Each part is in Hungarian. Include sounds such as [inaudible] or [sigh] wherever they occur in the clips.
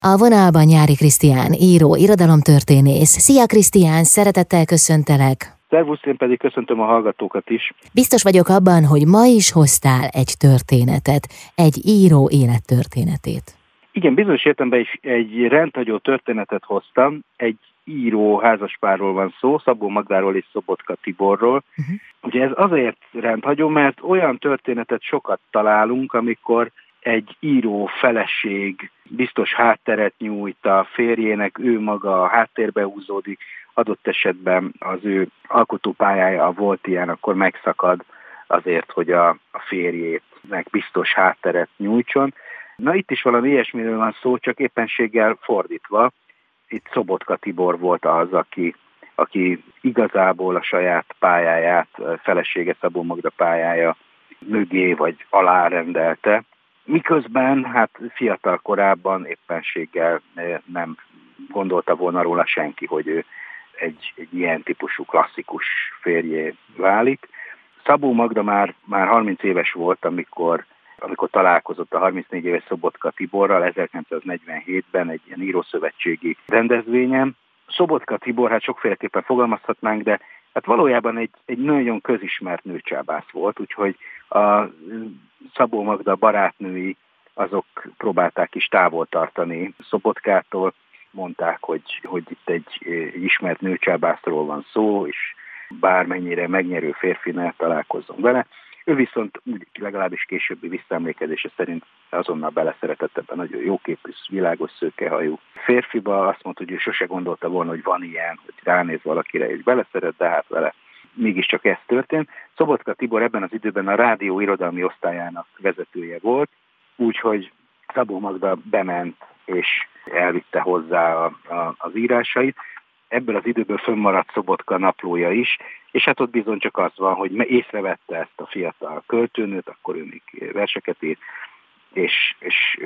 A vonalban Nyári Krisztián, író, irodalomtörténész. Szia Krisztián, szeretettel köszöntelek! Szervusz, én pedig köszöntöm a hallgatókat is. Biztos vagyok abban, hogy ma is hoztál egy történetet, egy író élettörténetét. Igen, bizonyos értelemben is egy rendhagyó történetet hoztam, egy író házaspárról van szó, Szabó Magdáról és Szobotka Tiborról. Uh-huh. Ugye ez azért rendhagyó, mert olyan történetet sokat találunk, amikor egy író feleség biztos hátteret nyújt a férjének, ő maga a háttérbe húzódik, adott esetben az ő alkotópályája a volt ilyen, akkor megszakad azért, hogy a, a férjének biztos hátteret nyújtson. Na itt is valami ilyesmiről van szó, csak éppenséggel fordítva. Itt Szobotka Tibor volt az, aki, aki igazából a saját pályáját, felesége Szabó Magda pályája mögé vagy alárendelte, miközben hát fiatal korában éppenséggel nem gondolta volna róla senki, hogy ő egy, egy ilyen típusú klasszikus férjé válik. Szabó Magda már, már 30 éves volt, amikor amikor találkozott a 34 éves Szobotka Tiborral 1947-ben egy ilyen írószövetségi rendezvényen. Szobotka Tibor, hát sokféleképpen fogalmazhatnánk, de hát valójában egy, egy nagyon közismert nőcsábász volt, úgyhogy a Szabó Magda barátnői azok próbálták is távol tartani Szobotkától, mondták, hogy, hogy itt egy, egy ismert nőcsábászról van szó, és bármennyire megnyerő férfi ne találkozzon vele. Ő viszont legalábbis későbbi visszaemlékezése szerint azonnal beleszeretett ebben nagyon jóképű, világos szőkehajú férfiba. Azt mondta, hogy ő sose gondolta volna, hogy van ilyen, hogy ránéz valakire és beleszeret, de hát vele mégiscsak ez történt. Szobotka Tibor ebben az időben a rádió irodalmi osztályának vezetője volt, úgyhogy Szabó Magda bement és elvitte hozzá a, a, az írásait. Ebből az időből fönnmaradt Szobotka naplója is, és hát ott bizony csak az van, hogy észrevette ezt a fiatal költőnőt, akkor ő még verseket írt, és, és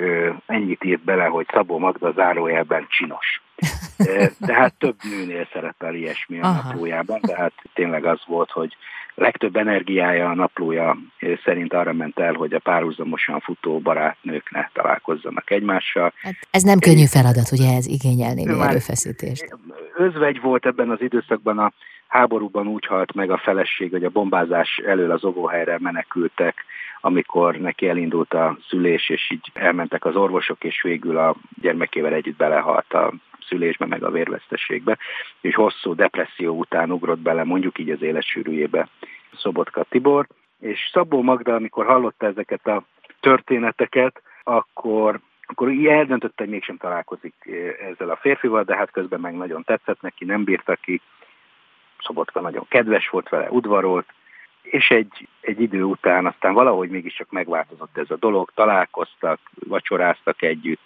ennyit írt bele, hogy Szabó Magda zárójelben csinos. [laughs] Tehát több nőnél szerepel ilyesmi a Aha. naplójában, tehát tényleg az volt, hogy legtöbb energiája a naplója szerint arra ment el, hogy a párhuzamosan futó barátnők ne találkozzanak egymással. Hát ez nem könnyű feladat, ugye ez igényel némi erőfeszítést. Özvegy volt ebben az időszakban a háborúban úgy halt meg a feleség, hogy a bombázás elől az óvóhelyre menekültek, amikor neki elindult a szülés, és így elmentek az orvosok, és végül a gyermekével együtt belehalt a szülésbe, meg a vérveszteségbe, és hosszú depresszió után ugrott bele mondjuk így az életsűrűjébe Szobotka Tibor, és Szabó Magda, amikor hallotta ezeket a történeteket, akkor akkor így eldöntötte, hogy mégsem találkozik eh, ezzel a férfival, de hát közben meg nagyon tetszett neki, nem bírta ki. Szobotka nagyon kedves volt vele, udvarolt, és egy, egy idő után aztán valahogy mégiscsak megváltozott ez a dolog, találkoztak, vacsoráztak együtt,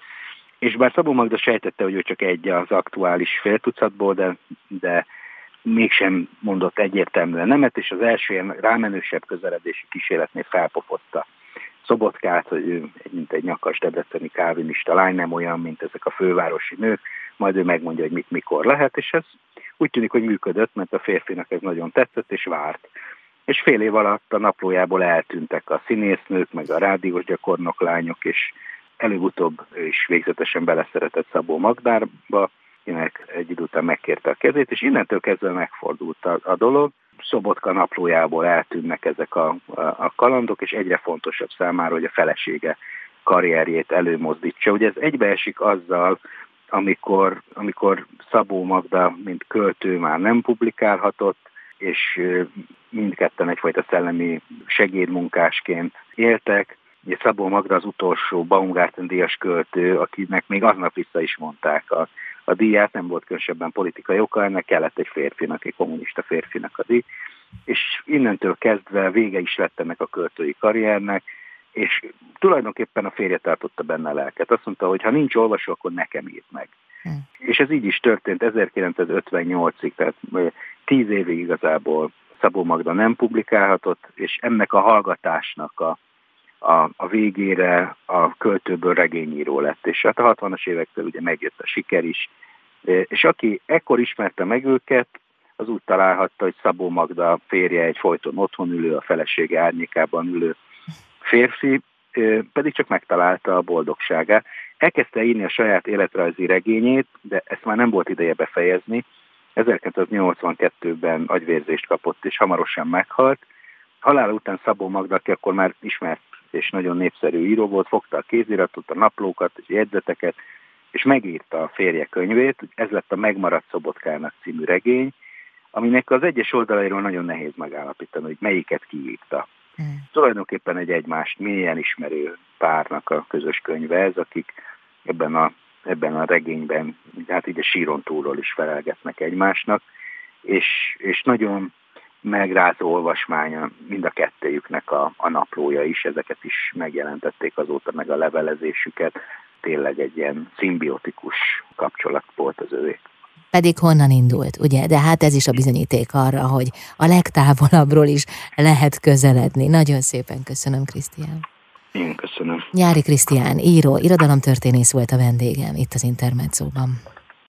és bár Szabó Magda sejtette, hogy ő csak egy az aktuális féltucatból, de, de mégsem mondott egyértelműen nemet, és az első ilyen rámenősebb közeledési kísérletnél felpofotta Szobotkát, hogy ő mint egy nyakas debreceni kávinista lány, nem olyan, mint ezek a fővárosi nők, majd ő megmondja, hogy mit mikor lehet, és ez úgy tűnik, hogy működött, mert a férfinak ez nagyon tetszett, és várt. És fél év alatt a naplójából eltűntek a színésznők, meg a rádiós gyakornok lányok, és előbb-utóbb is végzetesen beleszeretett Szabó Magdárba, akinek egy idő után megkérte a kezét, és innentől kezdve megfordult a, a dolog. Szobotka naplójából eltűnnek ezek a, a, kalandok, és egyre fontosabb számára, hogy a felesége karrierjét előmozdítsa. Ugye ez egybeesik azzal, amikor, amikor Szabó Magda, mint költő már nem publikálhatott, és mindketten egyfajta szellemi segédmunkásként éltek, Ugye Szabó Magda az utolsó Baumgarten díjas költő, akinek még aznap vissza is mondták a, a díját, nem volt különösebben politikai oka, ennek kellett egy férfinak, egy kommunista férfinak a díj, és innentől kezdve vége is lett ennek a költői karriernek, és tulajdonképpen a férje tartotta benne a lelket. Azt mondta, hogy ha nincs olvasó, akkor nekem írt meg. Hm. És ez így is történt 1958-ig, tehát tíz évig igazából Szabó Magda nem publikálhatott, és ennek a hallgatásnak a a, a végére a költőből regényíró lett, és hát a 60-as évektől ugye megjött a siker is, és aki ekkor ismerte meg őket, az úgy találhatta, hogy Szabó Magda férje egy folyton otthon ülő, a felesége árnyékában ülő férfi, pedig csak megtalálta a boldogságát. elkezdte írni a saját életrajzi regényét, de ezt már nem volt ideje befejezni. 1982-ben agyvérzést kapott, és hamarosan meghalt. Halál után Szabó Magda, aki akkor már ismert és nagyon népszerű író volt, fogta a kéziratot, a naplókat, és jegyzeteket, és megírta a férje könyvét, ez lett a Megmaradt Szobotkának című regény, aminek az egyes oldalairól nagyon nehéz megállapítani, hogy melyiket kiírta. Hmm. Tulajdonképpen egy egymást mélyen ismerő párnak a közös könyve ez, akik ebben a, ebben a regényben, hát így a síron túlról is felelgetnek egymásnak, és, és nagyon megrázó olvasmánya mind a kettőjüknek a, a naplója is, ezeket is megjelentették azóta meg a levelezésüket. Tényleg egy ilyen szimbiotikus kapcsolat volt az ővé. Pedig honnan indult, ugye? De hát ez is a bizonyíték arra, hogy a legtávolabbról is lehet közeledni. Nagyon szépen köszönöm, Krisztián. Én köszönöm. Nyári Krisztián, író, irodalomtörténész volt a vendégem itt az Intermedzóban.